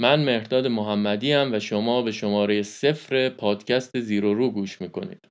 من مهرداد محمدی هم و شما به شماره صفر پادکست زیرو رو گوش می‌کنید.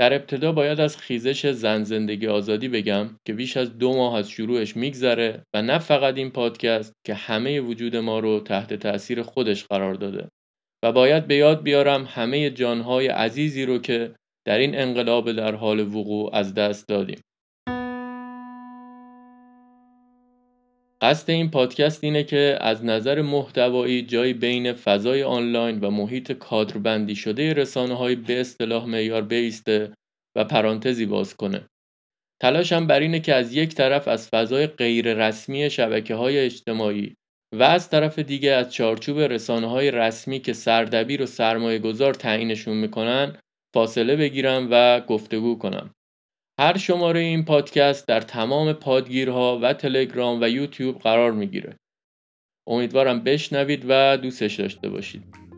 در ابتدا باید از خیزش زن زندگی آزادی بگم که بیش از دو ماه از شروعش میگذره و نه فقط این پادکست که همه وجود ما رو تحت تاثیر خودش قرار داده. و باید به یاد بیارم همه جانهای عزیزی رو که در این انقلاب در حال وقوع از دست دادیم. قصد این پادکست اینه که از نظر محتوایی جایی بین فضای آنلاین و محیط کادربندی شده رسانه های به اصطلاح معیار بیسته و پرانتزی باز کنه. تلاشم بر اینه که از یک طرف از فضای غیر رسمی شبکه های اجتماعی و از طرف دیگه از چارچوب رسانه های رسمی که سردبیر و سرمایه گذار تعیینشون می‌کنن فاصله بگیرم و گفتگو کنم. هر شماره این پادکست در تمام پادگیرها و تلگرام و یوتیوب قرار می‌گیره. امیدوارم بشنوید و دوستش داشته باشید.